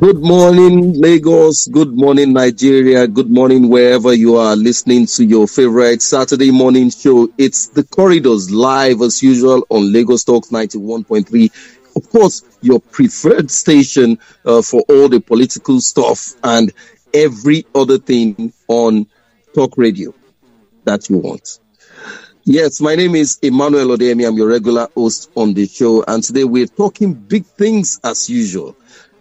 Good morning, Lagos. Good morning, Nigeria. Good morning, wherever you are listening to your favorite Saturday morning show. It's the corridors live as usual on Lagos Talks 91.3. Of course, your preferred station uh, for all the political stuff and every other thing on talk radio that you want. Yes, my name is Emmanuel Odeyemi. I'm your regular host on the show. And today we're talking big things as usual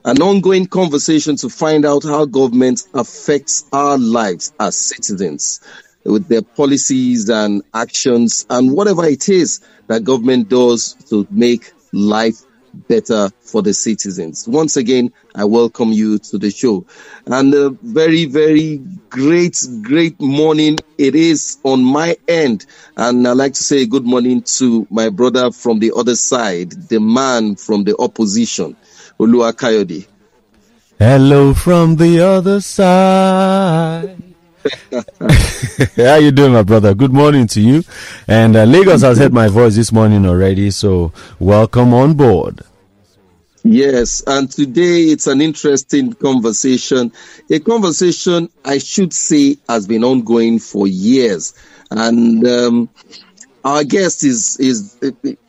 an ongoing conversation to find out how government affects our lives as citizens with their policies and actions and whatever it is that government does to make life better for the citizens. Once again, I welcome you to the show. And a very, very great, great morning it is on my end. And I'd like to say good morning to my brother from the other side, the man from the opposition. Oluwakayode. Hello from the other side. How you doing, my brother? Good morning to you. And uh, Lagos has heard my voice this morning already, so welcome on board. Yes, and today it's an interesting conversation. A conversation I should say has been ongoing for years, and um, our guest is is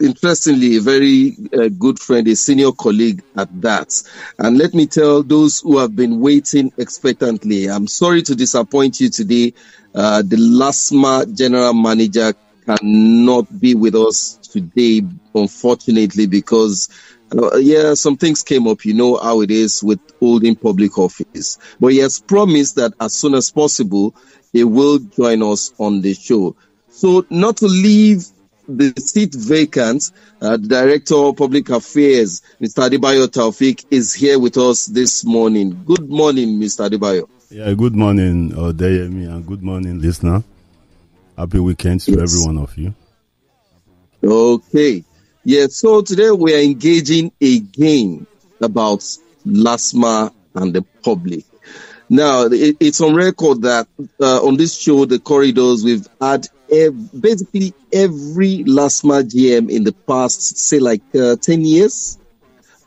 interestingly a very uh, good friend, a senior colleague at that. And let me tell those who have been waiting expectantly, I'm sorry to disappoint you today. Uh, the LASTMA general manager cannot be with us today, unfortunately, because uh, yeah, some things came up. You know how it is with holding public office. But he has promised that as soon as possible, he will join us on the show. So, not to leave the seat vacant, uh, Director of Public Affairs, Mr. Adebayo Taufik, is here with us this morning. Good morning, Mr. Adebayo. Yeah, good morning, Odeyemi, and good morning, listener. Happy weekend to yes. every one of you. Okay. Yeah, so today we are engaging again about LASTMA and the public. Now, it, it's on record that uh, on this show, The Corridors, we've had basically every LASTMA GM in the past, say like uh, 10 years,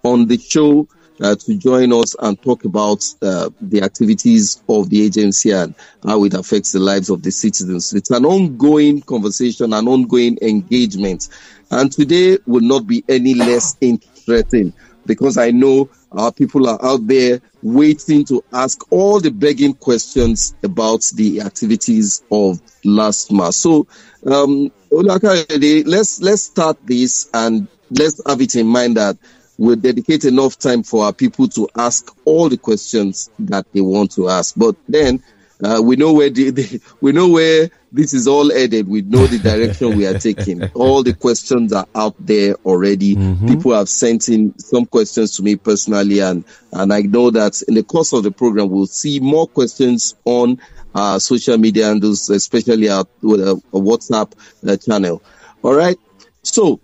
on the show uh, to join us and talk about uh, the activities of the agency and how it affects the lives of the citizens. It's an ongoing conversation, an ongoing engagement. And today will not be any less interesting because I know our people are out there waiting to ask all the begging questions about the activities of LASTMA. So, um, let's let's start this and let's have it in mind that we'll dedicate enough time for our people to ask all the questions that they want to ask. But then uh, we know where the, the, we know where this is all added. We know the direction we are taking. All the questions are out there already. Mm-hmm. People have sent in some questions to me personally, and and I know that in the course of the program we'll see more questions on uh, social media and those, especially our, uh, WhatsApp uh, channel. All right. So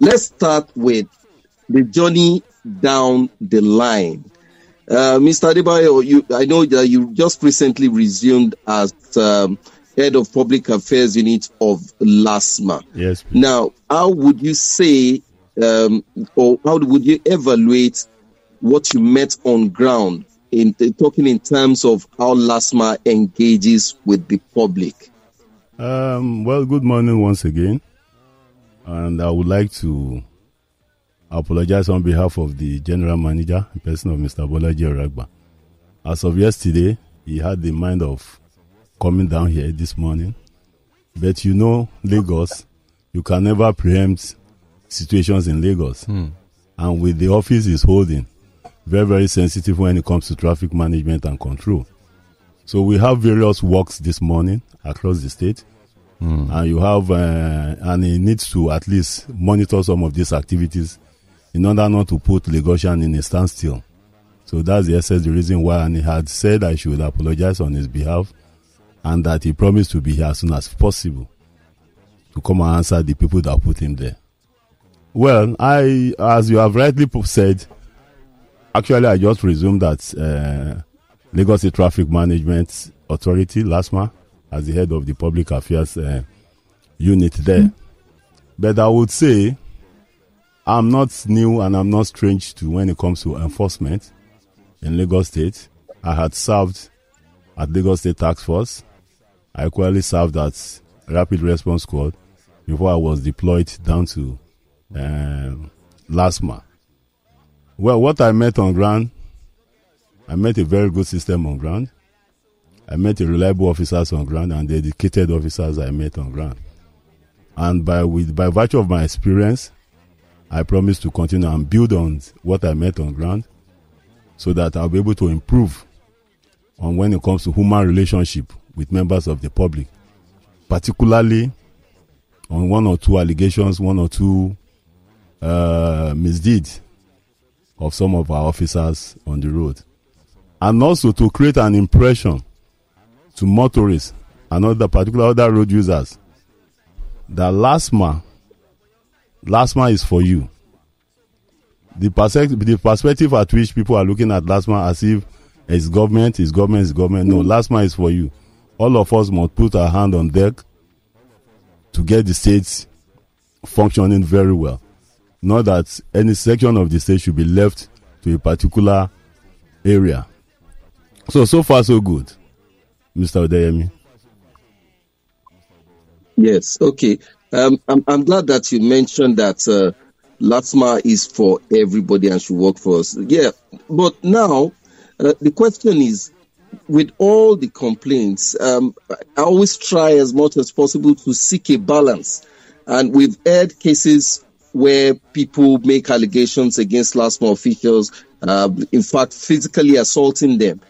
let's start with the journey down the line. Uh, Mr. Adebayo, you, I know that you just recently resumed as um, head of public affairs unit of LASTMA. Yes. Please. Now, how would you say, um, or how would you evaluate what you met on ground in, in talking in terms of how LASTMA engages with the public? Um, well, good morning once again, and I would like to apologize on behalf of the general manager, in person of Mr. Bolaji Oreagba. As of yesterday, he had the mind of coming down here this morning. But you know, Lagos, you can never preempt situations in Lagos. Hmm. And with the office is holding, very, very sensitive when it comes to traffic management and control. So we have various works this morning across the state. Hmm. And you have, uh, and he needs to at least monitor some of these activities in order not to put Lagosian in a standstill. So that's the essence, the reason why, and he had said I should apologize on his behalf and that he promised to be here as soon as possible to come and answer the people that put him there. Well, I, as you have rightly said, actually I just resumed that uh, Lagos State Traffic Management Authority, LASTMA, as the head of the public affairs uh, unit there. Mm-hmm. But I would say I'm not new and I'm not strange to when it comes to enforcement. in Lagos State. I had served at Lagos State Task Force. I equally served at Rapid Response Squad before I was deployed down to um, LASTMA. Well, what I met on ground, I met a very good system on ground. I met reliable officers on ground and dedicated officers I met on ground. And by with by virtue of my experience, I promise to continue and build on what I met on ground so that I'll be able to improve on when it comes to human relationship with members of the public, particularly on one or two allegations, one or two uh, misdeeds of some of our officers on the road. And also to create an impression to motorists and other particular other road users that LASTMA, LASTMA is for you. The, perspective, the perspective at which people are looking at LASTMA as if it's government, it's government, it's government. No, LASTMA is for you. All of us must put our hand on deck to get the states functioning very well. Not that any section of the state should be left to a particular area. So, so far, so good, Mr. Odeyemi. Yes, okay. Um, I'm, I'm glad that you mentioned that uh, is for everybody and should work for us. Yeah, but now uh, the question is with all the complaints, um, I always try as much as possible to seek a balance. And we've heard cases where people make allegations against LASTMA officials, uh, in fact, physically assaulting them.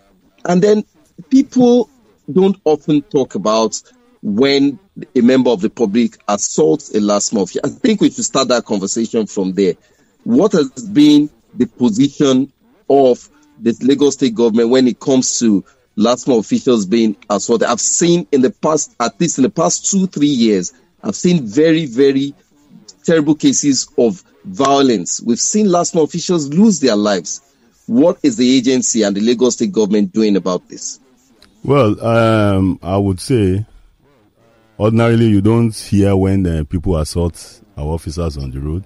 And then people don't often talk about when a member of the public assaults a LASTMA official. I think we should start that conversation from there. What has been the position of the Lagos state government when it comes to LASTMA officials being assaulted? I've seen in the past, at least in the past two, three years, I've seen very, very terrible cases of violence. We've seen LASTMA officials lose their lives. What is the agency and the Lagos state government doing about this? Well, um, I would say ordinarily you don't hear when uh, people assault our officers on the road.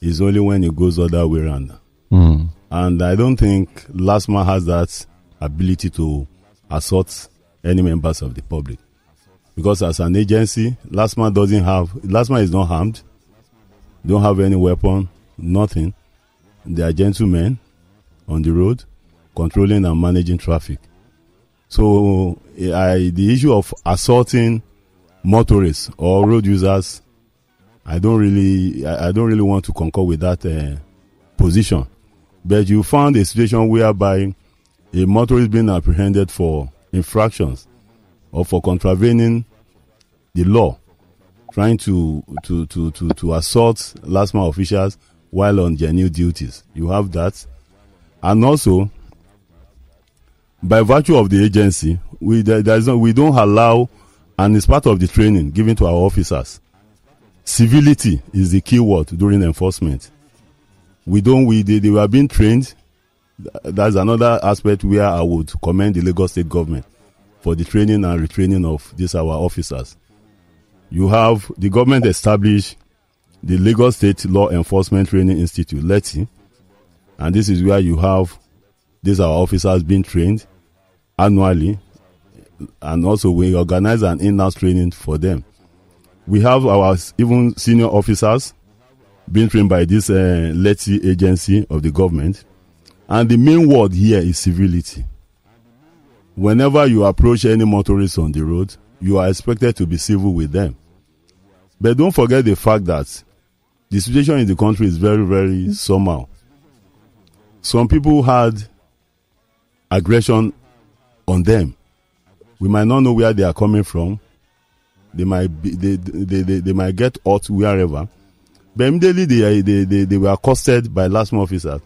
It's only when it goes other way around. Mm. And I don't think LASTMA has that ability to assault any members of the public. Because as an agency, LASTMA doesn't have, LASTMA is not harmed, don't have any weapon, nothing. They are gentlemen on the road, controlling and managing traffic. So I, the issue of assaulting motorists or road users, I don't really, I, I don't really want to concur with that uh, position. But you found a situation whereby a motorist being apprehended for infractions or for contravening the law, trying to to to to, to assault LASTMA officials while on their new duties. You have that, and also by virtue of the agency, we there, is no, we don't allow, and it's part of the training given to our officers. Civility is the key word during enforcement. We don't we they, they were being trained. That's another aspect where I would commend the Lagos State government for the training and retraining of these our officers. You have the government established the Lagos State Law Enforcement Training Institute, LETI, and this is where you have these our officers being trained annually, and also we organize an in-house training for them. We have our even senior officers being trained by this uh, LETI agency of the government, and the main word here is civility. Whenever you approach any motorist on the road, you are expected to be civil with them. But don't forget the fact that the situation in the country is very, very somehow. Some people had aggression on them. We might not know where they are coming from. They might be, they, they, they, they might get hurt wherever. But immediately they, they, they, they were accosted by LASTMA officers.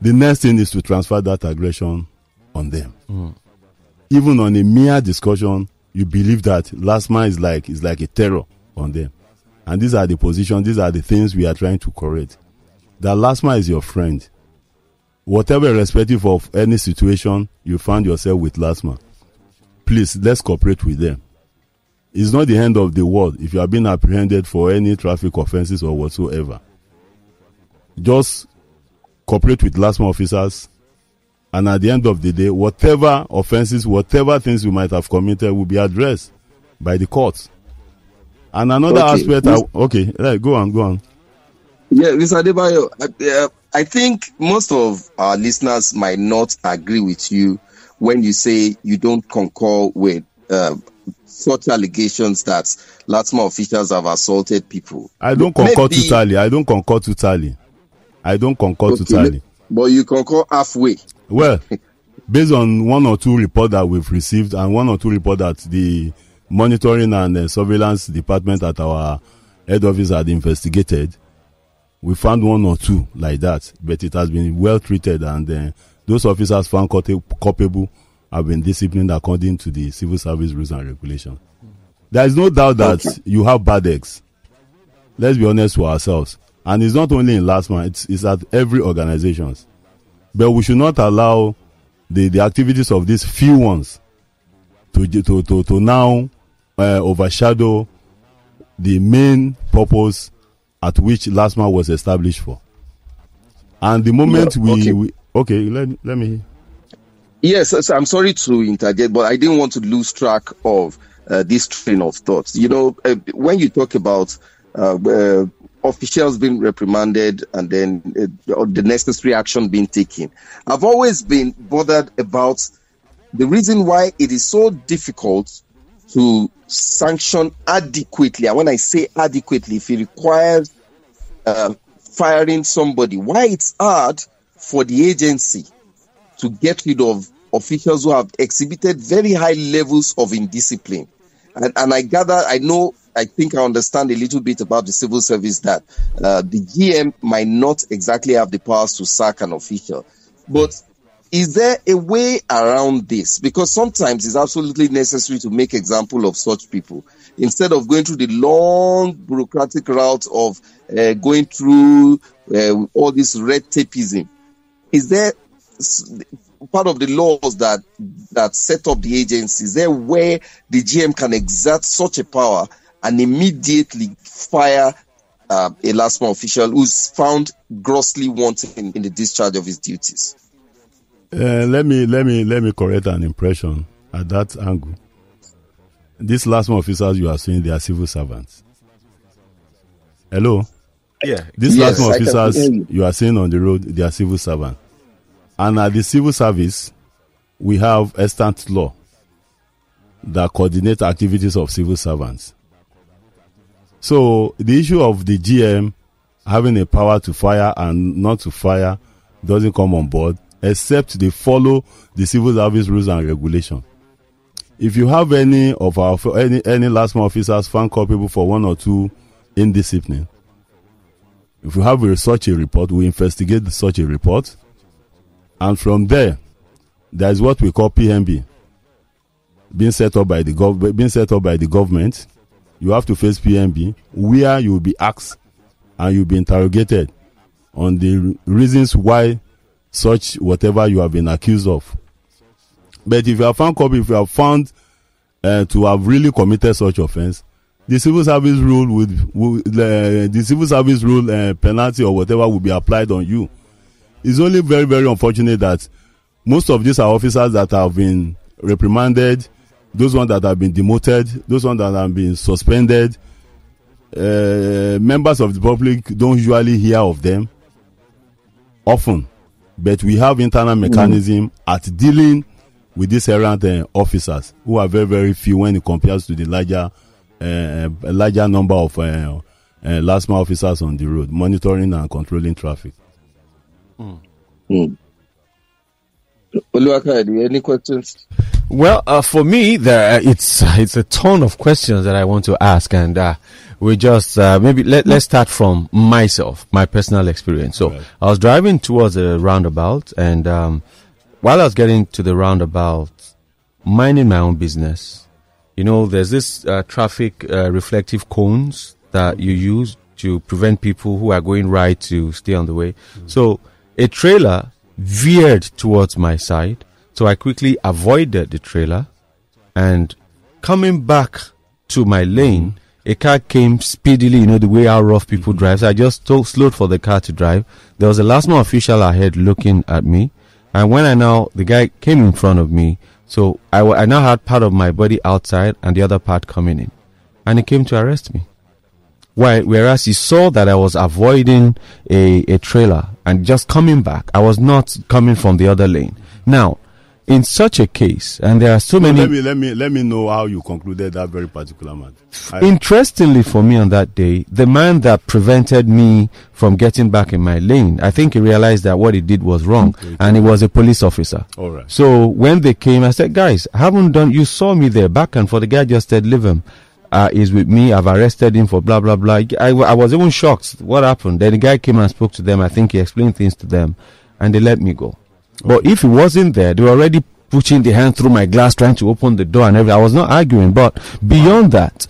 The next thing is to transfer that aggression on them. Mm. Even on a mere discussion, you believe that LASTMA is like is like a terror on them. And these are the positions, these are the things we are trying to correct. That LASTMA is your friend. Whatever, irrespective of any situation you find yourself with LASTMA, please let's cooperate with them. It's not the end of the world if you are being apprehended for any traffic offenses or whatsoever. Just cooperate with LASTMA officers, And at the end of the day, whatever offenses, whatever things you might have committed will be addressed by the courts. And another Okay. aspect, I, okay, eh, go on, go on. Yeah, Mr. Adebayo, I, uh, I think most of our listeners might not agree with you when you say you don't concur with uh, such allegations that LASTMA officials have assaulted people. I don't concur Maybe- totally. I don't concur totally. I don't concur Okay, totally. But you concur halfway. Well, based on one or two reports that we've received and one or two reports that the monitoring and uh, surveillance department at our head office had investigated, we found one or two like that. But it has been well treated and uh, those officers found culpa- culpable have been disciplined according to the civil service rules and regulations. There is no doubt that Okay. you have bad eggs. Let's be honest with ourselves. And it's not only in LASTMA, it's, it's at every organizations but we should not allow the, the activities of these few ones to to to, to now uh, overshadow the main purpose at which LASTMA was established for. And the moment Yeah, we, okay. we okay, let let me Yes, I'm sorry to interject, but I didn't want to lose track of uh, this train of thought. You know, uh, when you talk about uh, uh, officials being reprimanded and then uh, the necessary action being taken, I've always been bothered about the reason why it is so difficult to sanction adequately. And when I say adequately, if it requires uh, firing somebody, why it's hard for the agency to get rid of officials who have exhibited very high levels of indiscipline. And, and I gather, I know, I think I understand a little bit about the civil service that uh, the GM might not exactly have the powers to sack an official. But is there a way around this? Because sometimes it's absolutely necessary to make example of such people instead of going through the long bureaucratic route of uh, going through uh, all this red tapeism. Is there part of the laws that that set up the agencies Is there where the GM can exert such a power and immediately fire uh, a LASTMA official who's found grossly wanting in the discharge of his duties? uh, let me let me let me correct an impression at that angle. These LASTMA officers you are saying they are civil servants. Hello. Yeah. These Yes, LASTMA I can officers you. you are seeing on the road, they are civil servants. And at the civil service, we have extant law that coordinate activities of civil servants. So the issue of the GM having a power to fire and not to fire doesn't come on board, except they follow the civil service rules and regulation. If you have any of our any any last officers found culpable for one or two indiscipline, if you have a, such a report, we investigate such a report, and from there, there is what we call PMB, being set up by the gov- being set up by the government. You have to face PMB, where you will be asked and you'll be interrogated on the reasons why such whatever you have been accused of. But if you are found if you are found uh, to have really committed such offense, the civil service rule would, would uh, the civil service rule uh, penalty or whatever will be applied on you. It's only very very unfortunate that most of these are officers that have been reprimanded, those ones that have been demoted, those ones that have been suspended. Uh, members of the public don't usually hear of them often, but we have internal mechanism at dealing with these errant uh, officers who are very very few when it compares to the larger uh, larger number of uh, uh, LASTMA officers on the road monitoring and controlling traffic. Hmm. Oluwakayode, any questions? Well, uh, for me, there it's uh, it's a ton of questions that I want to ask, and uh, we just uh, maybe let let's start from myself, my personal experience. So Right. I was driving towards a roundabout, and um, while I was getting to the roundabout, minding my own business, you know, there's this uh, traffic uh, reflective cones that you use to prevent people who are going right to stay on the way. So a trailer veered towards my side, so I quickly avoided the trailer and coming back to my lane, a car came speedily, you know, the way how rough people drive. So I just to- slowed for the car to drive. There was a LASTMA official ahead looking at me. And when I now, the guy came in front of me, so I, I now had part of my body outside and the other part coming in. And he came to arrest me. Why, whereas he saw that I was avoiding a, a trailer and just coming back, I was not coming from the other lane. Now, in such a case, and there are so many. let me let me let me know how you concluded that very particular matter. Interestingly for me on that day, the man that prevented me from getting back in my lane, I think he realized that what he did was wrong and he was a police officer. all right. So when they came, I said, guys, I haven't done, you saw me there back and for the guy just said, leave him. Uh, he's with me. I've arrested him for blah, blah, blah. I, I was even shocked. What happened? Then the guy came and spoke to them. I think he explained things to them and they let me go. But if he wasn't there, they were already pushing the hand through my glass, trying to open the door and everything. I was not arguing. But beyond that,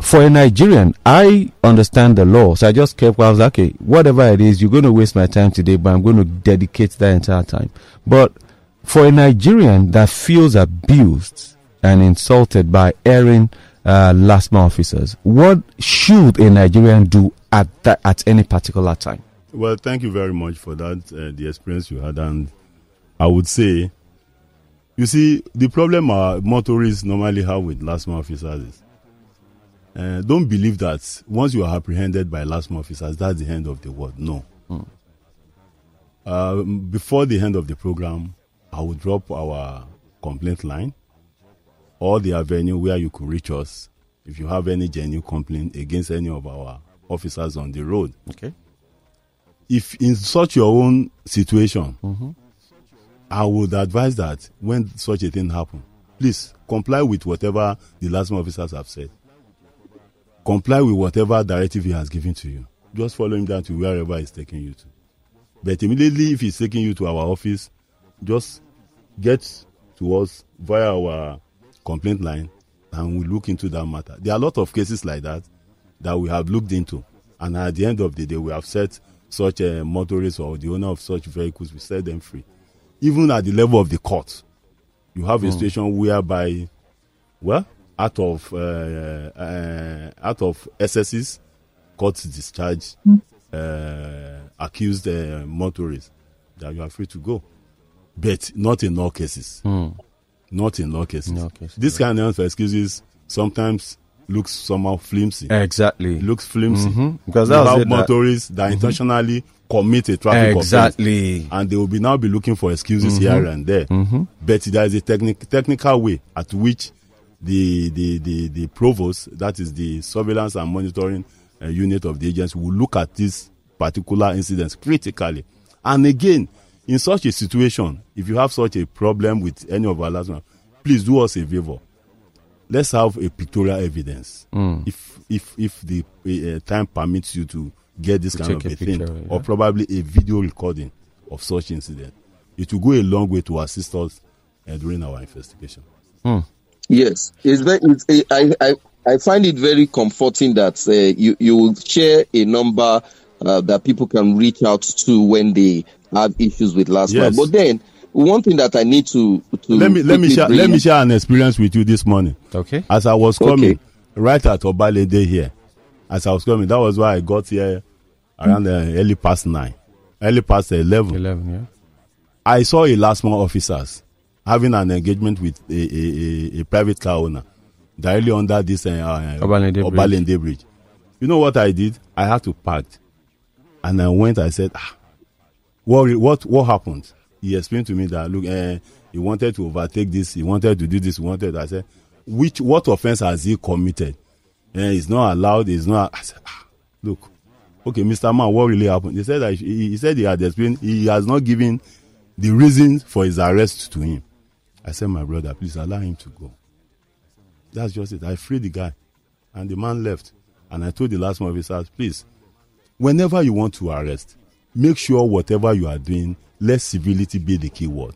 for a Nigerian, I understand the law. So I just kept, I was like, okay, whatever it is, you're going to waste my time today, but I'm going to dedicate that entire time. But for a Nigerian that feels abused and insulted by erring uh, LASTMA officers, what should a Nigerian do at that, at any particular time? Well, thank you very much for that, uh, the experience you had. And I would say, you see, the problem our motorists normally have with LASTMA officers is uh, don't believe that once you are apprehended by LASTMA officers, that's the end of the world. No. Uh, before the end of the program, I will drop our complaint line or the avenue where you could reach us if you have any genuine complaint against any of our officers on the road Okay. if in such your own situation, mm-hmm. I would advise that when such a thing happen, please comply with whatever the last officers have said. Comply with whatever directive he has given to you. Just follow him down to wherever he's taking you to. But immediately, if he's taking you to our office, just get to us via our complaint line and we look into that matter. There are a lot of cases like that that we have looked into, and at the end of the day, we have set such a motorist or the owner of such vehicles, we set them free. Even at the level of the court, you have a situation whereby, well, out of uh, uh, out of excesses, courts discharge uh, accused uh, motorists that you are free to go, but not in all cases. Not in all cases. In all cases, this kind of excuses sometimes looks somehow flimsy. Exactly. Looks flimsy. Mhm. Because that have it, that- motorists that intentionally commit a traffic offense Exactly. and they will be now be looking for excuses here and there. But there is a technic- technical way at which the, the, the, the provost, that is the surveillance and monitoring uh, unit of the agency, will look at this particular incidents critically. And again, in such a situation, if you have such a problem with any of our last one, please do us a favor. Let's have a pictorial evidence. If if if the uh, time permits you to get this To kind of take a, a thing, picture, or probably a video recording of such incident, it will go a long way to assist us uh, during our investigation. Yes, it's very. It's, I, I I find it very comforting that uh, you you will share a number uh, that people can reach out to when they have issues with last Yes. month. But then one thing that I need to to Let me let me share let me share an experience with you this morning. Okay. As I was Okay. coming right at Obalende here, as I was coming, that was why I got here around uh, early past nine, early past eleven. 11, yeah. I saw a LASTMA officers having an engagement with a, a, a, a private car owner directly under this uh, uh, Obalende Bridge. Obalende bridge. You know what I did? I had to park, and I went. I said, ah, "What what what happened?" He explained to me that look, uh, he wanted to overtake this, he wanted to do this, he wanted. I said, "Which what offense has he committed?" Uh, it's not allowed. It's not. I said, ah, "Look, okay, Mr. Man, what really happened?" He said that he, he said he had explained. He has not given the reason for his arrest to him. I said, my brother, please allow him to go. That's just it. I freed the guy, and the man left. And I told the last officers, please, whenever you want to arrest, make sure whatever you are doing, let civility be the key word.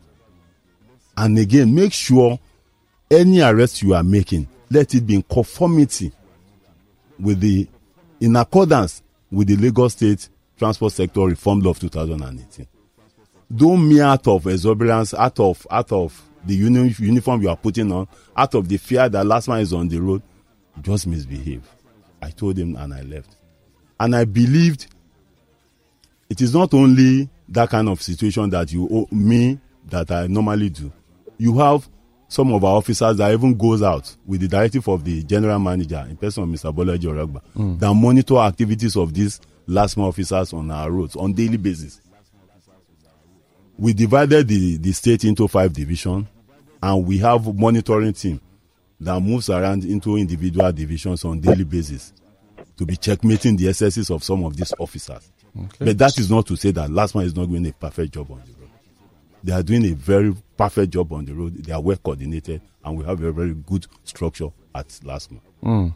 And again, make sure any arrest you are making, let it be in conformity with the, in accordance with the Lagos State Transport Sector Reform Law of 2018 don't mere out of exuberance, out of out of the uni- uniform you are putting on, out of the fear that LASTMA is on the road, just misbehave. I told him and I left. And I believed it is not only that kind of situation that you owe me that I normally do. You have some of our officers that even goes out with the directive of the general manager in person of Mr. Bolaji Oreagba mm. that monitor activities of these LASTMA officers on our roads on daily basis. We divided the, the state into five divisions and we have monitoring team that moves around into individual divisions on daily basis to be checkmating the excesses of some of these officers. Okay. But that is not to say that LASTMA is not doing a perfect job on the road. They are doing a very perfect job on the road. They are well coordinated, and we have a very good structure at LASTMA. Mm.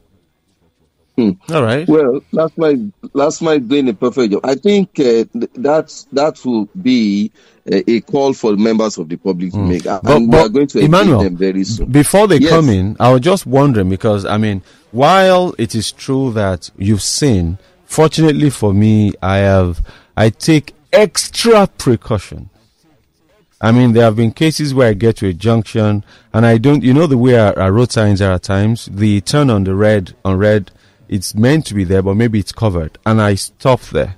Hmm. All right. Well, last night, last night doing a perfect job. I think uh, that that will be a, a, call for members of the public to mm. make, and but, we are going to Emmanuel, them very soon. Before they yes. come in, I was just wondering because I mean, while it is true that you've seen, fortunately for me, I have I take extra precaution. I mean, there have been cases where I get to a junction and I don't, you know, the way our, our road signs are at times, the turn on the red on red it's meant to be there, but maybe it's covered, and I stop there.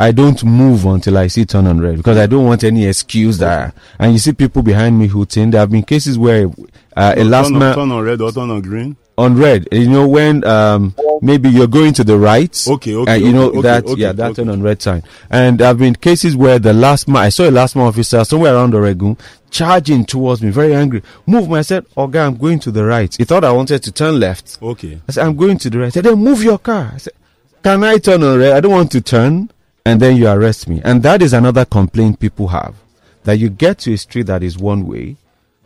I don't move until I see turn on red because I don't want any excuse there. And you see people behind me hooting. There have been cases where uh, a last man turn on red or turn on green. On red, you know when um, maybe you're going to the right. Okay, okay. Uh, you know okay, that okay, yeah, that turn on red sign. And there have been cases where the last man I saw a LASTMA officer somewhere around Oregun charging towards me, very angry. Move. I said, Okay, I'm going to the right. He thought I wanted to turn left. Okay. I said, I'm going to the right. I said, Then move your car. I said, Can I turn on red? I don't want to turn. And then you arrest me. And that is another complaint people have. That you get to a street that is one way.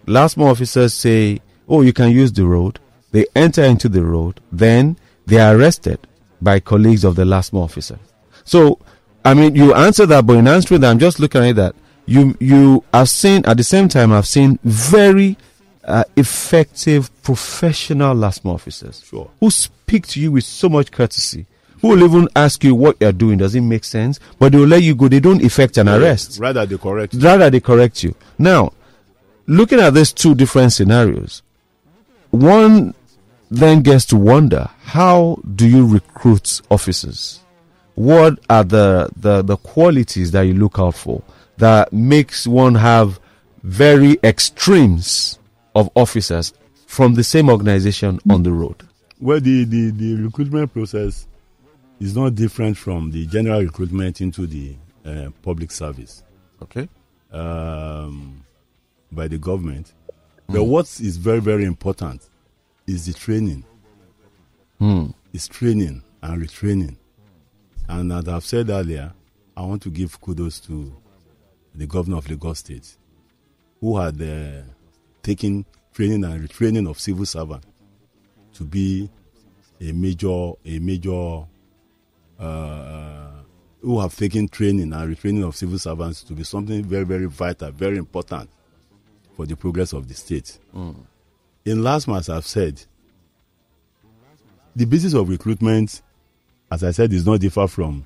LASTMA officers say, Oh, you can use the road. They enter into the road. Then they are arrested by colleagues of the LASTMA officer. So, I mean, you answer that, but in answering that, I'm just looking at that you you have seen at the same time I've seen very uh, effective professional LASTMA officers sure. who speak to you with so much courtesy. Who will even ask you what you're doing? Does it make sense? But they will let you go. They don't effect an arrest. Rather, they correct. You. Rather, they correct you. Now, looking at these two different scenarios, one then gets to wonder: How do you recruit officers? What are the the, the qualities that you look out for? that makes one have very extremes of officers from the same organization on the road? Well, the, the, the recruitment process is not different from the general recruitment into the uh, public service. Okay. Um, by the government. Mm. But what is very, very important is the training. Mm. It's training and retraining. And as I've said earlier, I want to give kudos to the governor of Lagos State, who had uh, taken training and retraining of civil servants to be a major, a major, who have taken training and retraining of civil servants to be something very, very vital, very important for the progress of the state. Mm. In LASTMA, I've said the business of recruitment, as I said, is not different from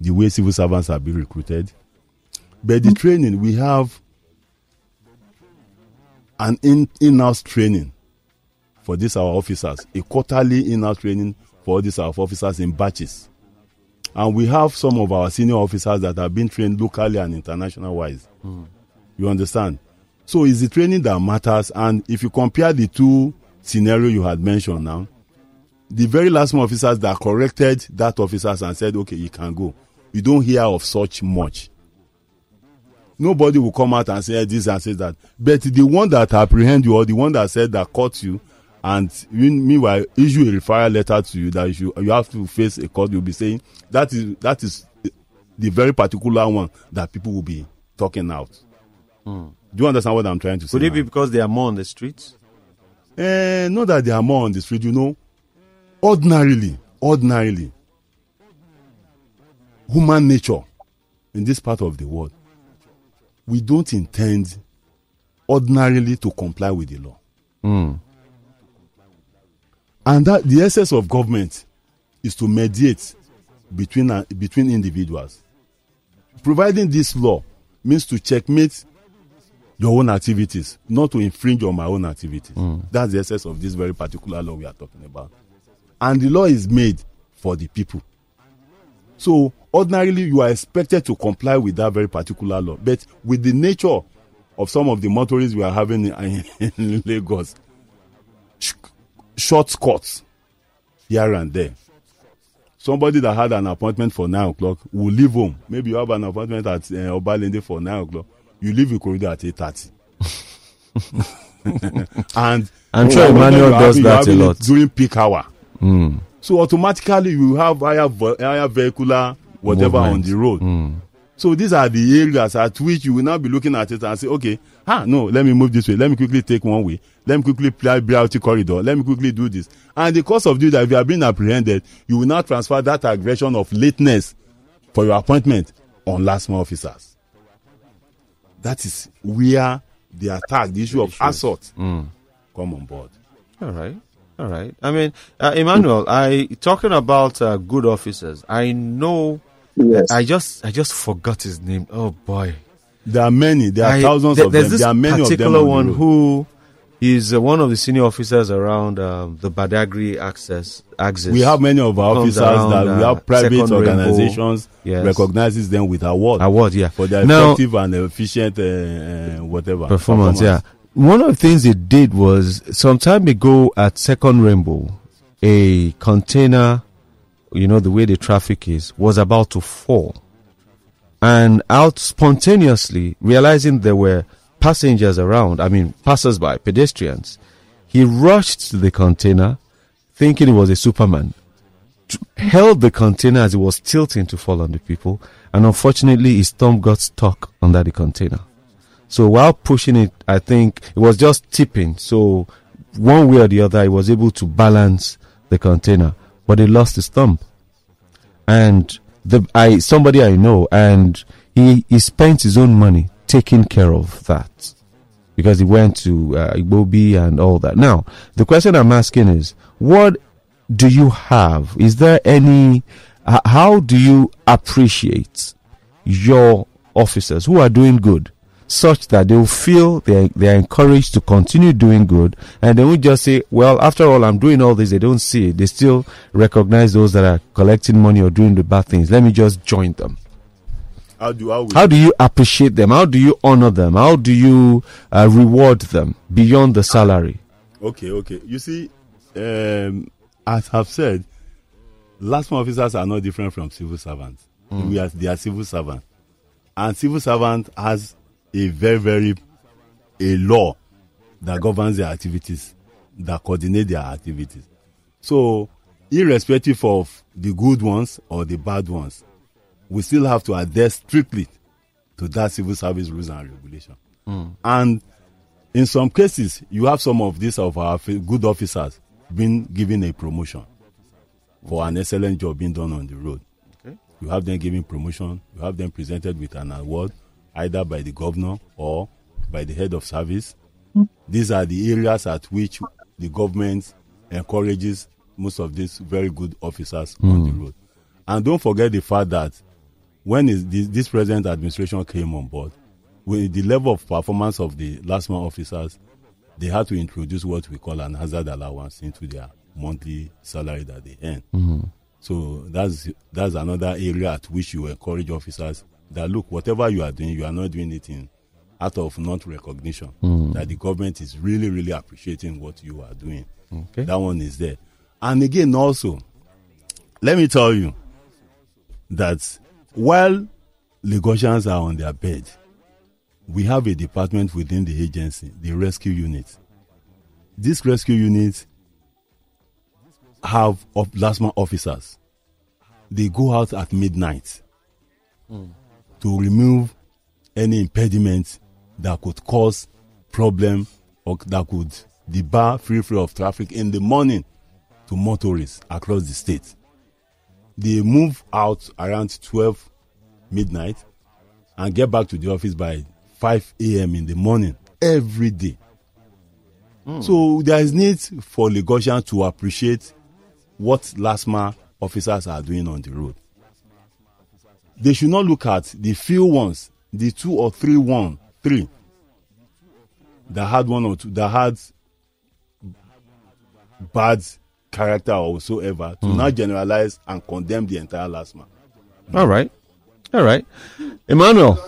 the way civil servants are being recruited but the training, we have an in in house training for these our officers, a quarterly in house training for these our officers in batches. And we have some of our senior officers that have been trained locally and international wise. Mm. You understand? So it's the training that matters. And if you compare the two scenario you had mentioned now, the very last officers that corrected that officers and said, okay, you can go. You don't hear of such much nobody will come out and say this and say that. But the one that apprehend you or the one that said that caught you, and meanwhile issue a referral letter to you that you you have to face a court, you'll be saying that is that is the very particular one that people will be talking out. Hmm. Do you understand what I'm trying to say? Would it be because they are more on the streets? Eh, not that they are more on the street, you know. Ordinarily, ordinarily, human nature in this part of the world we don't intend ordinarily to comply with the law. Mm. And that the essence of government is to mediate between uh, between individuals. Providing this law means to checkmate your own activities, not to infringe on my own activities. Mm. That's the essence of this very particular law we are talking about. And the law is made for the people. So ordinarily you are expected to comply with that very particular law. But with the nature of some of the motorists we are having in, in Lagos. Sh- short cuts here and there. Somebody that had an appointment for nine o'clock will leave home. Maybe you have an appointment at uh, Obalende for nine o'clock. You leave the corridor at eight thirty. and I'm sure Emmanuel does that a lot. during peak hour. Mm. So automatically you have higher, higher vehicular whatever Movement. on the road. Mm. So these are the areas at which you will now be looking at it and say, okay, ah, no, let me move this way. Let me quickly take one way. Let me quickly apply BRT corridor. Let me quickly do this. And the course of doing that, if you are being apprehended, you will now transfer that aggression of lateness for your appointment on LASTMA officers. That is where the attack, the issue of assault, Mm. come on board. All right. All right. I mean, uh, Emmanuel, I talking about uh, good officers. I know. Yes. I just I just forgot his name. Oh boy. There are many. There are I- thousands of them. this There are many of them. particular on the one road. who is uh, one of the senior officers around um, the Badagry access axis. we have many of our officers around, that we uh, have private organizations Yes. recognizes them with award award. Yeah. for their Now- effective and efficient uh, uh, whatever performance, Yeah. One of the things they did was some time ago at Second Rainbow, a container, you know, the way the traffic is, was about to fall. And out spontaneously, realizing there were passengers around, I mean, passers-by, pedestrians, he rushed to the container, thinking it was a Superman, held the container as it was tilting to fall on the people, and unfortunately, his thumb got stuck under the container. So while pushing it, I think it was just tipping. So one way or the other, he was able to balance the container, but he lost his thumb. And the I somebody I know, and he he spent his own money taking care of that because he went to uh, Igbobi and all that. Now the question I'm asking is, what do you have? Is there any? How do you appreciate your officers who are doing good such that they will feel they they are encouraged to continue doing good. And they won't just say well after all i'm doing all this. They don't see it. They still recognize those that are collecting money or doing the bad things. Let me just join them. How do how, how do you appreciate them? How do you honor them? How do you uh, reward them beyond the salary? Okay okay. You see um, as i've said LASTMA officers are not different from civil servants. We are they are civil servants. And civil servant has a very very a law that governs their activities that coordinate their activities. So irrespective of the good ones or the bad ones we still have to adhere strictly to that civil service rules and regulation. Hmm. And in some cases you have some of these of our good officers being given a promotion for an excellent job being done on the road. Okay. you have them given promotion you have them presented with an award either by the governor or by the head of service. These are the areas at which the government encourages most of these very good officers on the hmm. road. And don't forget the fact that when this, this present administration came on board, with the level of performance of the LASTMA officers, they had to introduce what we call an hazard allowance into their monthly salary that they earn. Hmm. So that's that's another area at which you encourage officers that look, whatever you are doing, you are not doing it in out of not recognition. Hmm. That the government is really, really appreciating what you are doing. Okay. That one is there. And again, also, let me tell you that while Lagosians are on their bed, we have a department within the agency, the rescue unit. This rescue unit have of LASTMA officers. They go out at midnight hmm. To remove any impediment that could cause problem or that could debar free flow of traffic in the morning to motorists across the state. They move out around 12 midnight and get back to the office by 5 a.m. in the morning every day. Hmm. So there is need for Lagosians to appreciate what LASTMA officers are doing on the road. They should not look at the few ones, the two or three one, three that had one or two that had bad character or whatsoever to not generalize and condemn the entire LASTMA. all right all right emmanuel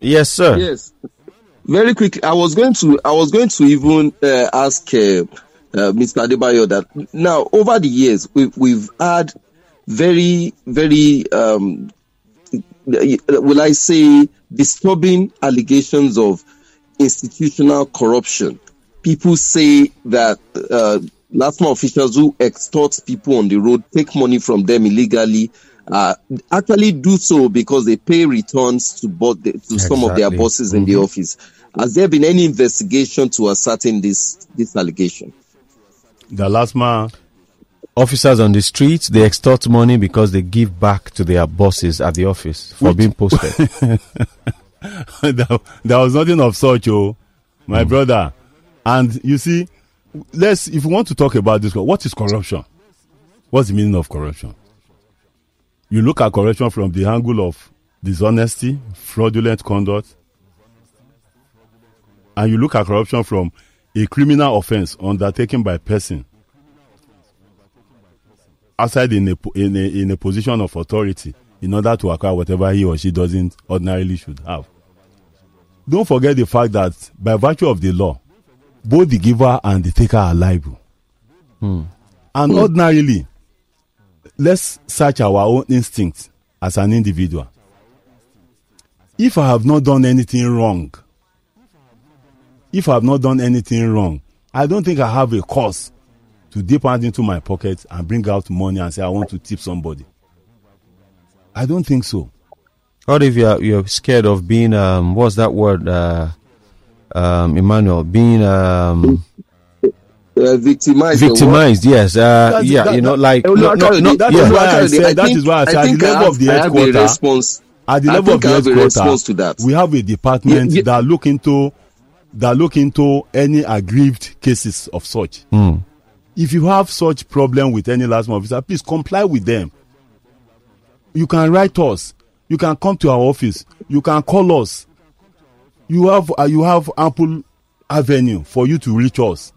yes sir Yes. very quickly, I was going to, I was going to even uh, ask uh, uh, Mr. Adebayo that now over the years we've we've had very very um, will I say disturbing allegations of institutional corruption. People say that uh, LASTMA officials who extort people on the road, take money from them illegally, uh, actually do so because they pay returns to, both the, to some of their Exactly. bosses in the office. Has there been any investigation to ascertain this this allegation? The last man, Officers on the streets they extort money because they give back to their bosses at the office for being posted. there, there was nothing of such, oh, my hmm. brother. And you see, let's if you want to talk about this, what is corruption? What's the meaning of corruption? You look at corruption from the angle of dishonesty, fraudulent conduct, and you look at corruption from a criminal offense undertaken by a person outside in a, in a in a position of authority in order to acquire whatever he or she doesn't ordinarily should have. Don't forget the fact that by virtue of the law, both the giver and the taker are liable. Hmm. And ordinarily, let's search our own instincts as an individual. If I have not done anything wrong, if I have not done anything wrong, I don't think I have a cause to dip hand into my pocket and bring out money and say I want to tip somebody. I don't think so. What if you're you're scared of being um what's that word uh um Emmanuel being um Uh, victimized. victimized? Yes, uh That's- yeah, that- you know that- like no, no, no, no, that yeah. is why I Akayode, said- that think- is why I said at think the level I of the have- I have a headquarter- response. At the level of the I have a response headquarters, to that. we have a department Yeah, yeah. that look into that look into any aggrieved cases of such. If you have such problem with any last officer, please comply with them. You can write us. You can come to our office. You can call us. You have uh, you have ample avenue for you to reach us.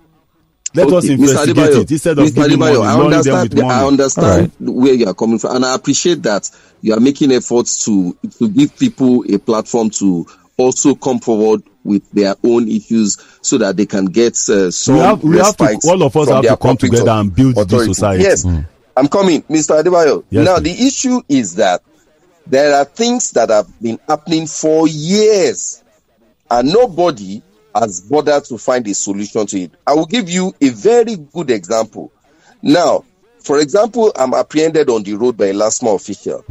Let us Okay, Mr. investigate Adebayo, it instead of Mr. giving money, I luring them understand, with money. I understand where you are coming from, and I appreciate that you are making efforts to to give people a platform to also come forward with their own issues so that they can get uh, some we have, we have to, all of us have to come together and build authority. this society. Yes, I'm coming, Mr. Adebayo. Yes, now please. the issue is that there are things that have been happening for years, and nobody has bothered to find a solution to it. I will give you a very good example. Now, for example, I'm apprehended on the road by a LASTMA official.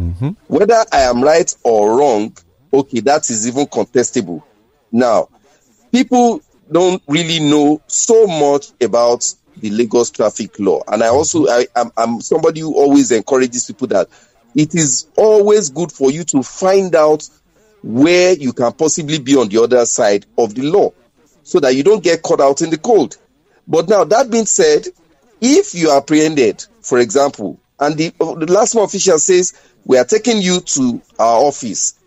Whether I am right or wrong, okay, that is even contestable. Now, people don't really know so much about the Lagos traffic law. And I also, I, I'm somebody who always encourages people that it is always good for you to find out where you can possibly be on the other side of the law so that you don't get caught out in the cold. But now, that being said, if you are apprehended, for example, and the, the LASTMA official says, we are taking you to our office,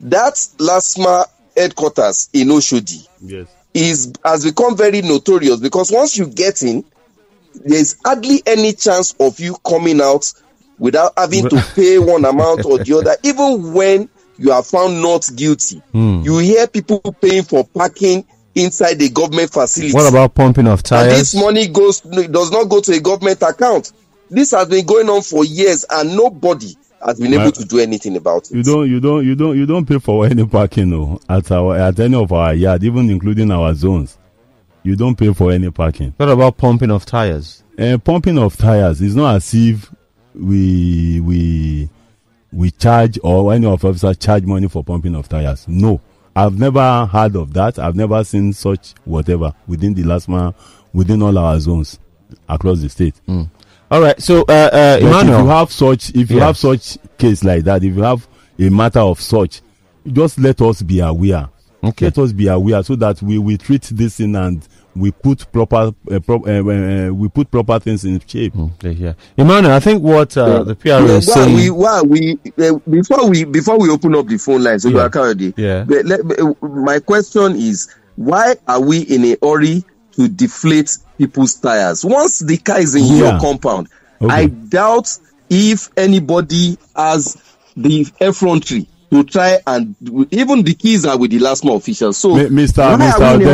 that LASTMA headquarters in Oshodi Yes. is has become very notorious because once you get in, there's hardly any chance of you coming out without having to pay one amount or the other, even when you are found not guilty. Hmm. You hear people paying for parking inside the government facility. What about pumping of and tires? this money goes does not go to a government account. This has been going on for years and nobody has been My- able to do anything about it. You don't, you don't, you don't, you don't pay for any parking no, at our at any of our yard, even including our zones. You don't pay for any parking. What about pumping of tires? Uh, pumping of tires is not as if we we we charge or any of officers charge money for pumping of tires. No, I've never heard of that. I've never seen such whatever within the last month within all our zones across the state. All right, so uh, uh, But if you have such, if you Yeah. have such case like that, if you have a matter of such, just let us be aware. Okay. Let us be aware so that we we treat this in and we put proper uh, pro- uh, uh, we put proper things in shape. Okay, yeah. Emmanuel, I think what uh, the PRA Yeah, is why saying. we why we uh, before we before we open up the phone lines, so Yeah. Akayode, Yeah. but let- uh, my question is why are we in a hurry to deflate people's tires once the car is in Yeah. your compound? Okay. I doubt if anybody has the effrontery to try and even the keys are with the LASTMA officials. So Mi- Mr. why Mr. are we to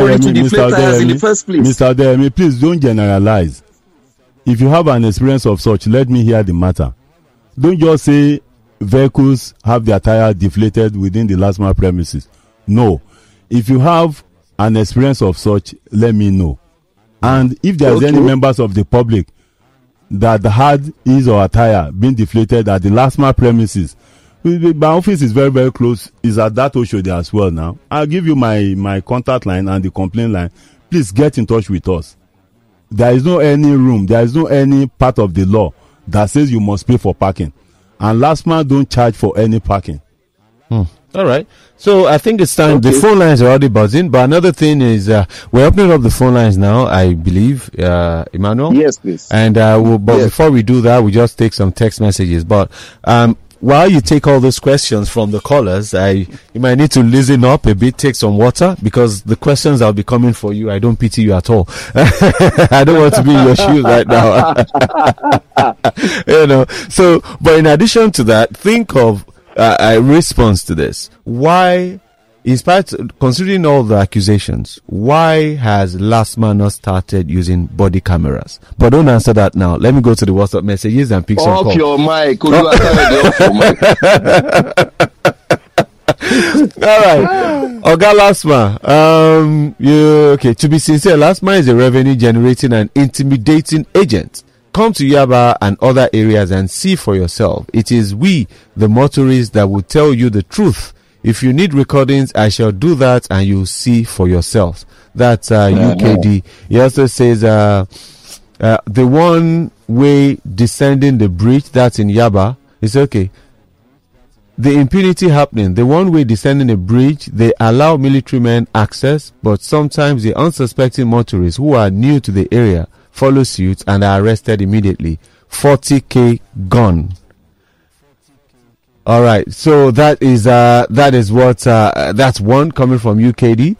Mr. in the first place? Mr. Odeyemi, please don't generalize. If you have an experience of such, let me hear the matter. Don't just say vehicles have their tire deflated within the LASTMA premises. No. If you have an experience of such, let me know. And if there's any members of the public that had his or her tire being deflated at the LASTMA premises, my office is very very close. Is at that Oshodi as well now. I'll give you my my contact line and the complaint line. Please get in touch with us. There is no any room. There is no any part of the law that says you must pay for parking. And LASTMA don't charge for any parking. All right. So I think it's time. The phone lines are already buzzing. But another thing is, uh, we're opening up the phone lines now. I believe, uh, Emmanuel. Yes, please. And uh, we'll, but Yes. before we do that, we just take some text messages. But um, while you take all those questions from the callers, I you might need to listen up a bit, take some water because the questions that'll be coming for you, I don't pity you at all. I don't want to be in your shoes right now. you know. So, but in addition to that, think of uh, a response to this. Why? In spite, considering all the accusations, why has Lastma not started using body cameras? But don't answer that now. Let me go to the WhatsApp messages and pick some Off calls. your mic. Oluwakayode, off your mic. All right. Oga LASTMA, um, you, okay, to be sincere, LASTMA is a revenue generating and intimidating agent. Come to Yaba and other areas and see for yourself. It is we, the motorists, that will tell you the truth. If you need recordings, I shall do that and you'll see for yourself. That's uh, UKD. He also says, uh, uh, the one way descending the bridge that's in Yaba is okay the impunity happening. The one way descending a bridge, they allow military men access, but sometimes the unsuspecting motorists who are new to the area follow suit and are arrested immediately. 40k gone. All right, so that is uh that is what uh that's one coming from UKD.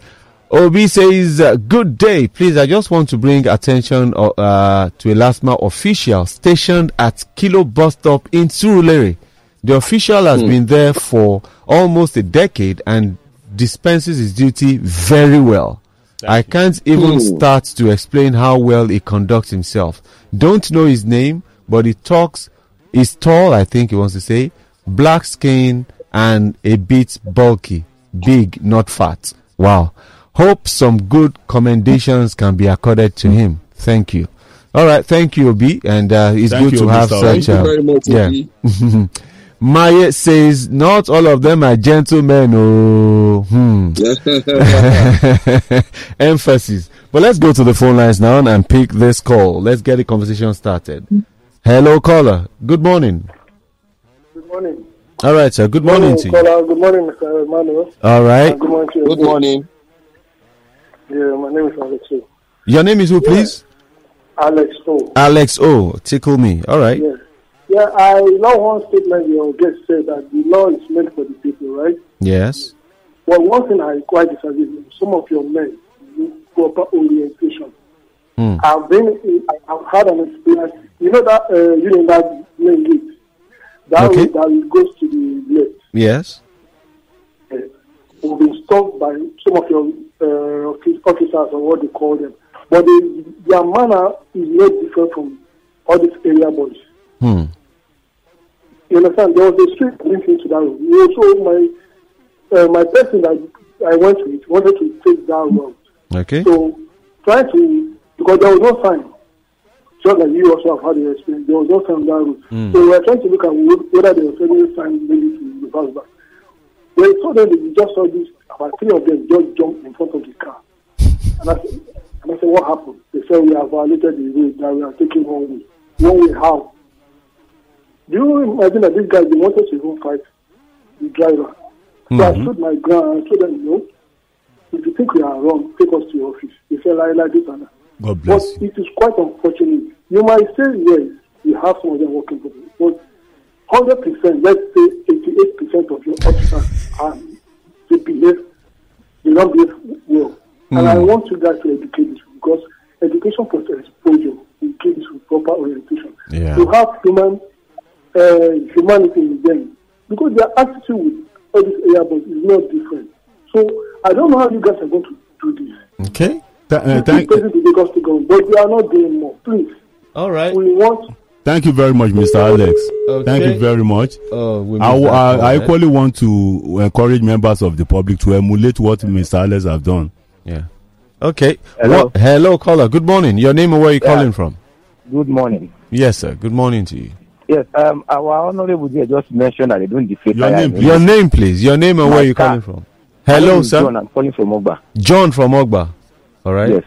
OB says, uh, "Good day, please. I just want to bring attention uh, uh, to a LASTMA official stationed at Kilo bus stop in Surulere. The official has been there for almost a decade and dispenses his duty very well. I can't even Hmm. start to explain how well he conducts himself. Don't know his name, but he talks. He's tall, I think he wants to say, black skin and a bit bulky, big, not fat. Wow. Hope some good commendations can be accorded to him. Thank you. All right, thank you, Obi, and uh, it's Thank good you, to have Mr. such. Thank you very much. yeah. Obi. Maya says not all of them are gentlemen. Oh, hmm. emphasis. But let's go to the phone lines now and pick this call. Let's get the conversation started. Hello, caller. Good morning. Good morning. All right, sir. Good morning to you. caller. Good morning, Mr. Emmanuel. All right. And Good morning to you. Good morning. Yeah, my name is Alex O. Your name is who, please? Alex O. Alex O. Tickle me. All right. Yes. Yeah, I know one statement your guest said that the law is meant for the people, right? Yes. But one thing I quite disagree with, some of your men proper orientation. Hmm. I've been, I've had an experience. You know that, uh, you know that main gate, that Okay. road that goes to the left. Yes. uh, will been stopped by some of your uh, officers or what they call them. But they, their manner is not different from all these area boys. Hmm. You understand? There was a street linking to that road. Also, my uh, my person that I went with wanted to take that road. Okay. So, trying to, because there was no sign. Just like you also have had your experience, there was no sign on that road. Mm. So, we were trying to look at wh- whether there was any sign maybe to reverse back. When we saw them, we just saw this, about three of them just jumped in front of the car. And I, said, and I said, what happened? They said, we have violated the road, that we are taking one way. One way how? Do you imagine that these guys, they wanted to even fight the driver? So I mm-hmm. stood my ground and I told them, no, if you think we are wrong, take us to your office. They said, like, like this and that. God But bless you. it is quite unfortunate. You might say, yes, we have some of them working for you. But 100%, let's say 88% of your officers are, they behave, they don't behave well. And I mm. want you guys to educate this because education plus exposure give this with proper orientation. Yeah. To have human uh, humanity in them. Because their attitude with all this area, is not different. So I don't know how you guys are going to do this. Okay. Th- uh, You thank, keep praising the Lagos State government, but we are not doing more. Please, All right. we want thank you very much, Mr. Alex. Thank you very much. Oh, we I, I, I eh? equally want to encourage members of the public to emulate what Mr. Alex have done. Yeah. Okay. Hello. What- hello, caller. Good morning. Your name and where you Yeah. calling from? Good morning. Yes, sir. Good morning to you. Yes, um, our honorable dear just mentioned that they don't deflate Your name, Your name, please. Your name and My where you calling from? Hello, sir. John, I'm calling from Ogba. John from Ogba. All right. Yes.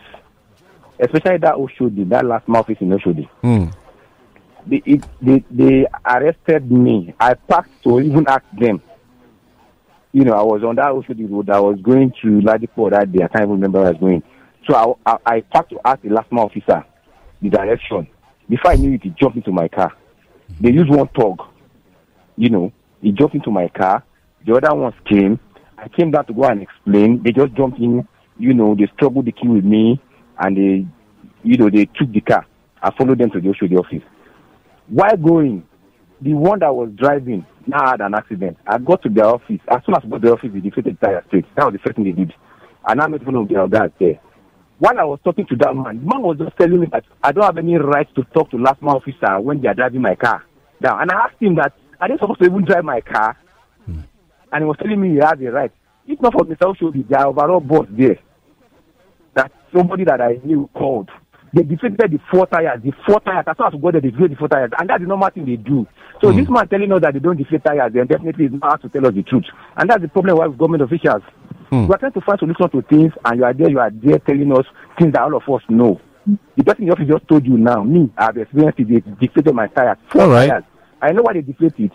Especially that Oshodi, that last office in Oshodi. Hmm. They, it, they, they arrested me. I packed to even ask them. You know, I was on that Oshodi road. I was going to Ladipo that day. I can't even remember where I was going. So I, I, I packed to ask the last officer the direction. Before I knew it, he jumped into my car. They used one tug. You know, he jumped into my car. The other ones came. I came down to go and explain. They just jumped in. You know, they struggled the key with me, and they, you know, they took the car. I followed them to the Oshodi office. While going, the one that was driving now had an accident. I got to their office. As soon as I got to the office, they deflated the tire straight. That was the first thing they did. And I met one of their guys there. While I was talking to that man, the man was just telling me that I don't have any right to talk to LASTMA officer when they are driving my car down. And I asked him that, are they supposed to even drive my car? Hmm. And he was telling me he has a right. If not for Mr. Oshobi, their overall boss there, that somebody that I knew called. They deflated the four tires, the four tires. As soon as we got there, they deflated the four tires. And that's the normal thing they do. So hmm. this man telling us that they don't deflate tires, then definitely is not to tell us the truth. And that's the problem with government officials. Hmm. We are trying to find solutions to things, and you are there, you are there telling us things that all of us know. The person in the office just told you now, me, I've experienced it, they deflated my tires. Four All right. tires. I know why they deflated it.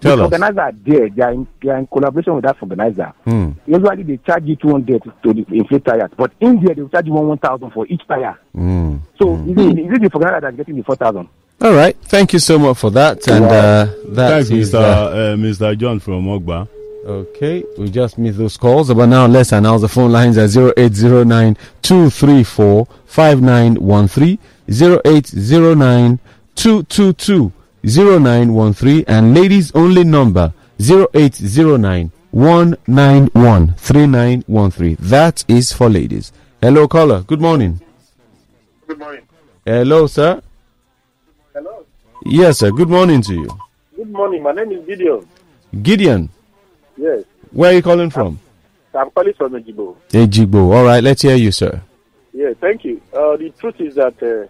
Tell the us. organizer are there, they are, in, they are in collaboration with that organizer. Hmm. Usually they charge you 200 to the inflate tires, but in there they will charge you one 1,000 for each tire. Hmm. So is, it, is it the organizer that's getting the 4,000? All right. Thank you so much for that. And uh, that Thanks, is, Mr. uh, Uh, Mr. John from Ogba. Okay, we just missed those calls, but now let's announce the phone lines at 0809 234 5913, 0809 222 0913, and ladies only number 0809 191 3913. That is for ladies. Hello, caller. Good morning. Good morning. Hello, sir. Hello. Yes, sir. Good morning to you. Good morning. My name is Gideon. Gideon, Yes. where are you calling from? I'm calling from Ejibo. Ejigbo. All right, let's hear you, sir. Yeah, thank you. Uh, the truth is that uh,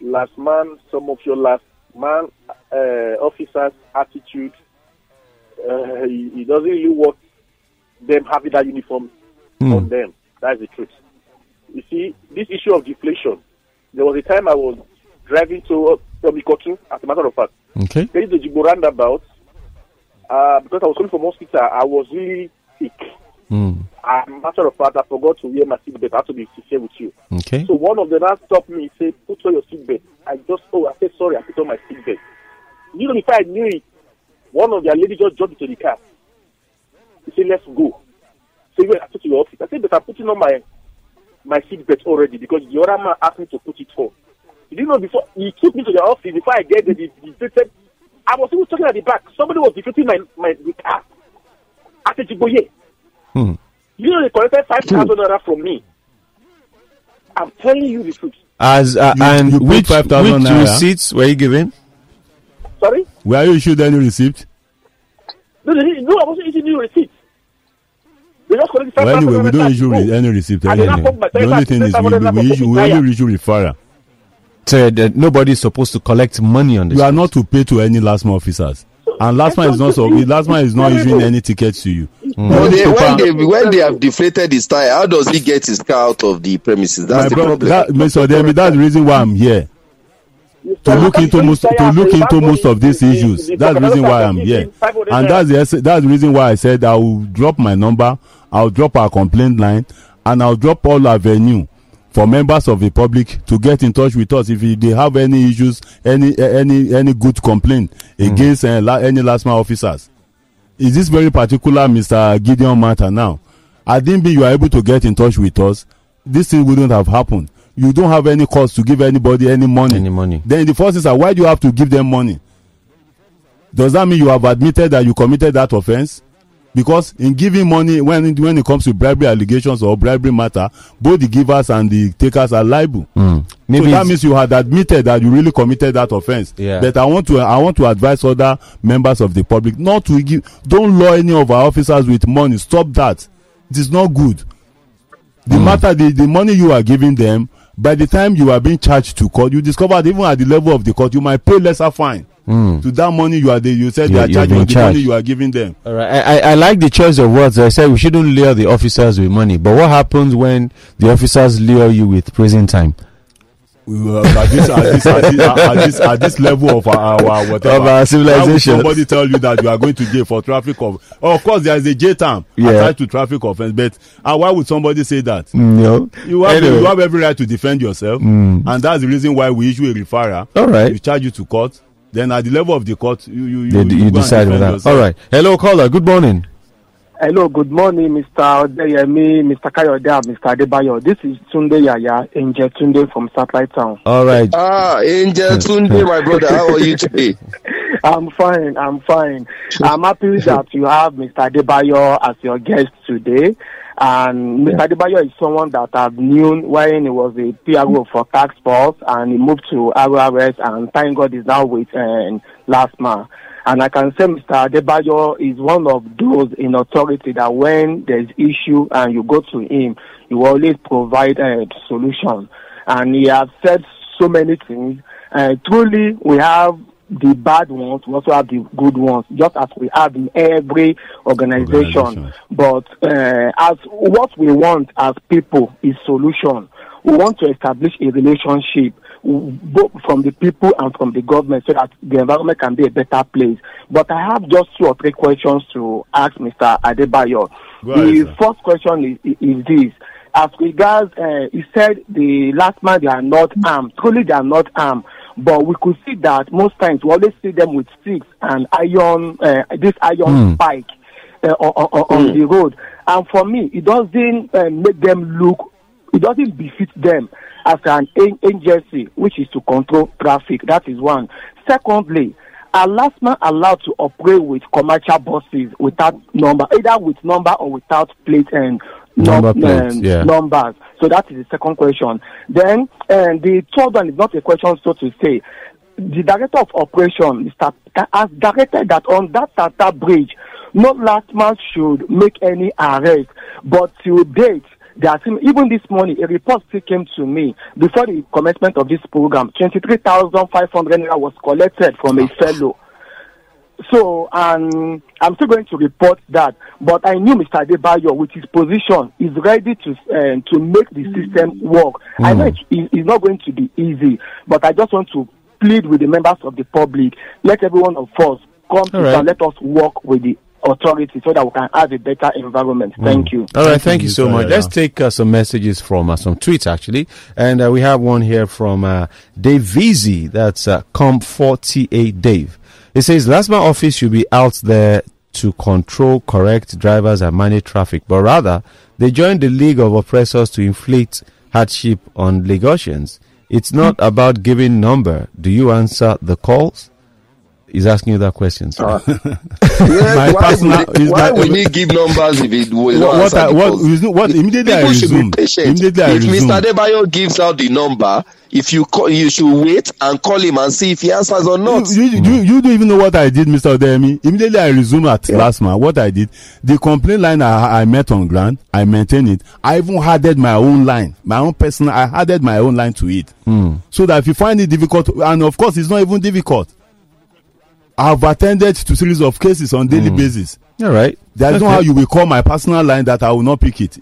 last month, some of your last man uh, officers' attitude, uh, he, he doesn't really work them having that uniform Hmm. on them. That's the truth. You see, this issue of deflation, there was a time I was driving to uh, from Ikotun, as a matter of fact. Okay. Getting to Jibo roundabout, uh, because I was coming from hospital, I was really sick. Hmm. As a matter of fact, I forgot to wear my seatbelt. I have to be sincere with you. Okay. So one of the now stopped me and said, put on your seatbelt. I just, oh, I said, sorry, I put on my seatbelt. You know, before I knew it, one of their ladies just jumped into the car. He said, let's go. So he went I took to your office. I said, but I'm putting on my my seatbelt already because the other man asked me to put it on. You didn't know before, he took me to the office before I get there, the deflated. I was even talking at the back. Somebody was deflating my, my the car. I said, Jiboye. You know, they collected 5,000 naira from me. I'm telling you the truth. As uh, You- and you which 5,000 which naira? receipts were you given? Sorry? Were you issued any receipt? No, they didn't, no, I wasn't issuing you receipt. They just collected Well, 5,000 anyway, we don't issue re- any receipt And then anyway. The only thing is we, 5,000 we, issue, we naira. only issue referral. So that nobody is supposed to collect money on this. You are not to pay to any LASTMA officers. And LASTMA is not so. Good. LASTMA is not issuing any tickets to you. No, Only they, when they when they have deflated his tire, how does he get his car out of the premises? That's my the bro- problem. that, Mr. Odeyemi, that's the reason why I'm here. To look into most to look into most of these in- in- issues. That's the reason why I'm here, and that's the that's the reason why I said I will drop my number. I'll drop our complaint line, and I'll drop all avenue for members of the public to get in touch with us if they have any issues, any any any good complaint against uh, la- any LASTMA officers. Is this very particular, Mr. Gideon matter now? I didn't be you are able to get in touch with us. This thing wouldn't have happened. You don't have any cause to give anybody any money. Any money. Then the first is why do you have to give them money? Does that mean you have admitted that you committed that offense? Because in giving money when it, when it comes to bribery allegations or bribery matter both the givers and the takers are liable. Hmm. Maybe so that means you had admitted that you really committed that offense. Yeah. but i want to i want to advise other members of the public not to give don't lure any of our officers with money. Stop that. It is not good. The matter the the money you are giving them by the time you are being charged to court you discover that even at the level of the court you might pay lesser fine to that money you are the, you said You- they are charging the money you are giving them All right. I, I, I like the choice of words. I said we shouldn't lure the officers with money. But what happens when the officers lure you with prison time? uh, at this at this at this, at this at this level of our, our whatever Of our civilization. somebody tell you that you are going to jail for traffic of oh, of course there is a jail term Yeah. attached to traffic offence but uh, why would somebody say that Mm, no. you have Anyway. you have every right to defend yourself and that's the reason why we issue a referral All right. we charge you to court then at the level of the court you you you, They, you, decide with defend that. yourself. All right. Hello, caller. Good morning. Hello, good morning, Mr. Odeyemi, Mr. Kayode, and Mr. Adebayo. This is Tunde Yaya, Angel Tunde from Satellite Town. All right. Ah, Angel Tunde, my brother, how are you today? I'm fine, I'm fine. I'm happy that you have Mr. Adebayo as your guest today. And Mr. Adebayo is someone that I've known when he was a PRO for Task Force and he moved to RRS and thank God he's now with uh, LASMA. And I can say Mr. Adebayo is one of those in authority that when there's issue and you go to him, you always provide a solution. And he has said so many things. Uh, truly, we have the bad ones, we also have the good ones, just as we have in every organization. Organization. But uh, as what we want as people is solution. We want to establish a relationship both from the people and from the government so that the environment can be a better place. But I have just two or three questions to ask Mr. Adebayo. The sir. first question is, is this. As regards, uh, he said the LASTMA they are not armed. Truly, they are not armed. But we could see that most times we always see them with sticks and iron, uh, this iron spike uh, on, on, on the road. And for me, it doesn't uh, make them look, it doesn't befit them as an agency which is to control traffic. That is one. Secondly, are LASTMA allowed to operate with commercial buses without number, either with number or without plate and Number num- plates, um, yeah. numbers? So that is the second question. Then, and the third one is not a question, so to say. The director of operation, Mr. Has directed that on that Tata bridge, no LASTMA should make any arrest. But to date, there are still- even this morning, a report still came to me before the commencement of this program. Twenty-three thousand five hundred naira was collected from a fellow. So, um, I'm still going to report that. But I knew Mr. Adebayo, with his position, is ready to uh, to make the system work. I know it, it- it's not going to be easy, but I just want to plead with the members of the public. Let everyone of us come to right. and let us work with the authority so that we can have a better environment. Thank you. All right, Thank thank you, you so much. Let's take uh, some messages from uh, some tweets actually, and uh, we have one here from uh, Dave Vizi. That's uh, Com48 Dave. It says LASTMA office should be out there to control, correct drivers and manage traffic, but rather they join the league of oppressors to inflict hardship on Lagosians. It's not hmm. about giving number. Do you answer the calls? He's asking you that question. sir. Uh, yes, My why personal- we, why that- we need give numbers if it was what what, I, what, what immediately I People should be resume patient. immediately if resume Mr. Adebayo gives out the number, if you call, you should wait and call him and see if he answers or not. You, you, you, you don't even know what I did, Mr. Odeyemi. Immediately I resume at LASTMA. What I did, the complaint line I, I met on ground, I maintain it. I even added my own line, my own personal. I added my own line to it, hmm. so that if you find it difficult, and of course it's not even difficult. I've attended to series of cases on daily basis. All right. There's no how you will call my personal line that I will not pick it.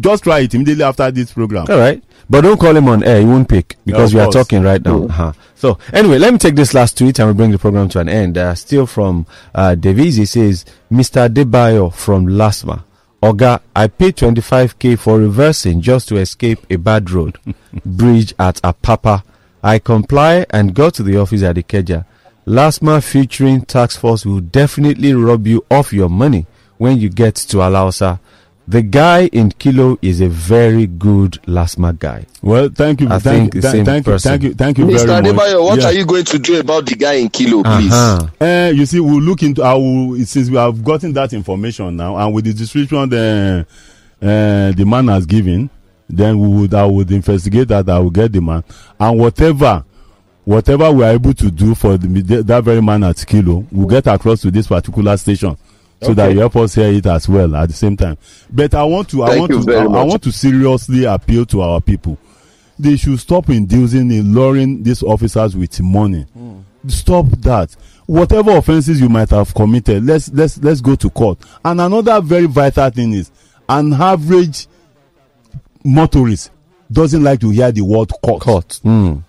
Just try it immediately after this program. All right. But don't call him on air. He won't pick because of we are talking right now. Uh-huh. So anyway, let me take this last tweet and we bring the program to an end. Uh, still from uh, Devizi says, Mr. Debayo from LASTMA. Oga, I paid 25k for reversing just to escape a bad road bridge at Apapa. I comply and go to the office at Ikeja. LASTMA featuring Task Force will definitely rob you of your money when you get to Alausa. the guy in Kilo is a very good LASTMA guy. Well, thank you. I thank, think the thank, same thank you, person. thank you, thank you Mr. very much. Adebayo, what Yeah. are you going to do about the guy in Kilo, please? Uh-huh. Eh, you see, we'll look into. I will since we have gotten that information now, and with the description the uh, the man has given, then we would I would investigate that. I will get the man, and whatever whatever we are able to do for the, that very man at Kilo, we'll get across to this particular station. So that you help us hear it as well at the same time. But I want to, I want to, I, I want to seriously appeal to our people. They should stop inducing in luring these officers with money. Stop that. Whatever offences you might have committed, let's let's let's go to court. And another very vital thing is an average motorist doesn't like to hear the word court. Court. Mm.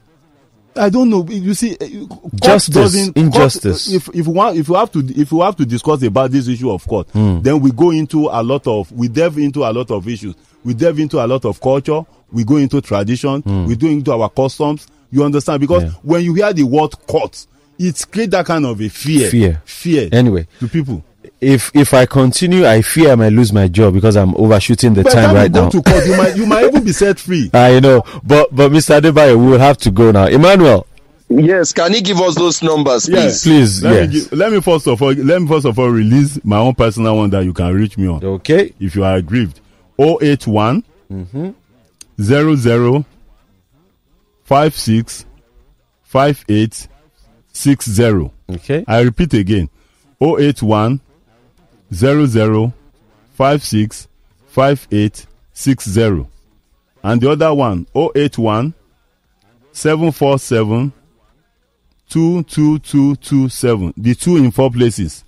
I don't know. You see, uh, Justice, injustice. Court, if if you want, if you have to, if you have to discuss about this issue of court, Hmm. then we go into a lot of, we delve into a lot of issues. We delve into a lot of culture. We go into tradition. We go into our customs. You understand? Because. Yeah. when you hear the word court, it creates that kind of a fear. Fear. Fear. Anyway, to people. If if I continue, I fear I might lose my job because I'm overshooting the By the time time right you go now. to court, you might you might even be set free. I know, but but Mr. Adebayo, we will have to go now. Emmanuel, Yes, can you give us those numbers, please? please, Let yes. me give, let me first of all let me first of all release my own personal one that you can reach me on. Okay. if you are aggrieved 081 Mm-hmm. 00 56 58 60 Okay. I repeat again 081 00 56 58 60 and the other one 081 747 22227 the two in four places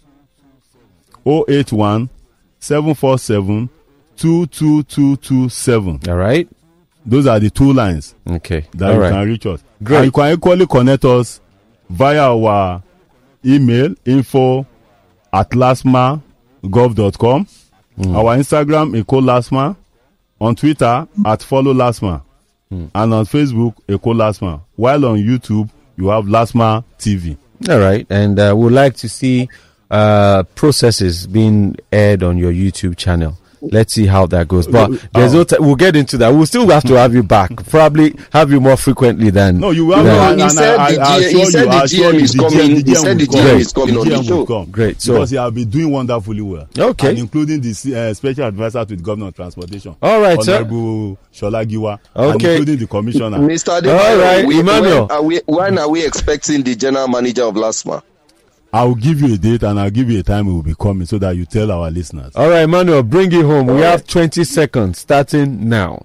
081 747 22227 All right. those are the two lines Okay. that All you right. can reach us Great. and you can equally connect us via our email info at lasma.gov.com Hmm. our instagram eco lasma on twitter at follow lasma Hmm. and on facebook eco lasma while on youtube you have lasma tv All right. And uh, we'd like to see uh, processes being aired on your YouTube channel. Let's see how that goes. But there's no t- we'll get into that. We'll still have to have you back. Probably have you more frequently than. No, you will. than- and- he and said I- the I G- he said you, the GM is coming. GM He said the will. GM is coming on the GM will show. come. Great, so- because he has been doing wonderfully well. Okay. and including the uh, special advisor to the governor of transportation. All right, sir. Honorable Shola Giwa, and Okay. including the commissioner. Mr. Adebayo, All right, we- Emmanuel. When are, we, when are we expecting the general manager of LASTMA? I will give you a date and I'll give you a time it will be coming so that you tell our listeners. All right, Manuel, bring it home. We have 20 seconds starting now.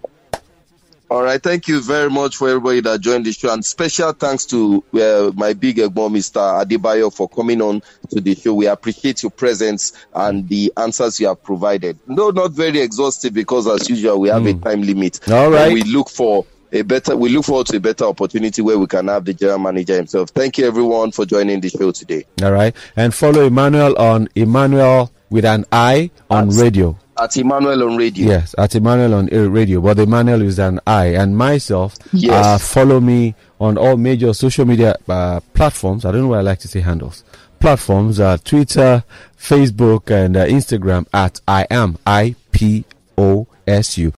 All right, thank you very much for everybody that joined the show, and special thanks to uh, my big egbo, Mr. Adebayo, for coming on to the show. We appreciate your presence and the answers you have provided. No, not very exhaustive because, as usual, we have a time limit. All right. But we look for a better. We look forward to a better opportunity where we can have the general manager himself. Thank you, everyone, for joining the show today. All right. And follow Emmanuel on Emmanuel with an I on That's- radio. At Emmanuel on radio. Yes, at Emmanuel on uh, radio, but Emmanuel is an I. And myself, Yes. uh, follow me on all major social media uh, platforms. I don't know why I like to say handles. Platforms, uh, Twitter, Facebook, and uh, Instagram at I am I P O S U.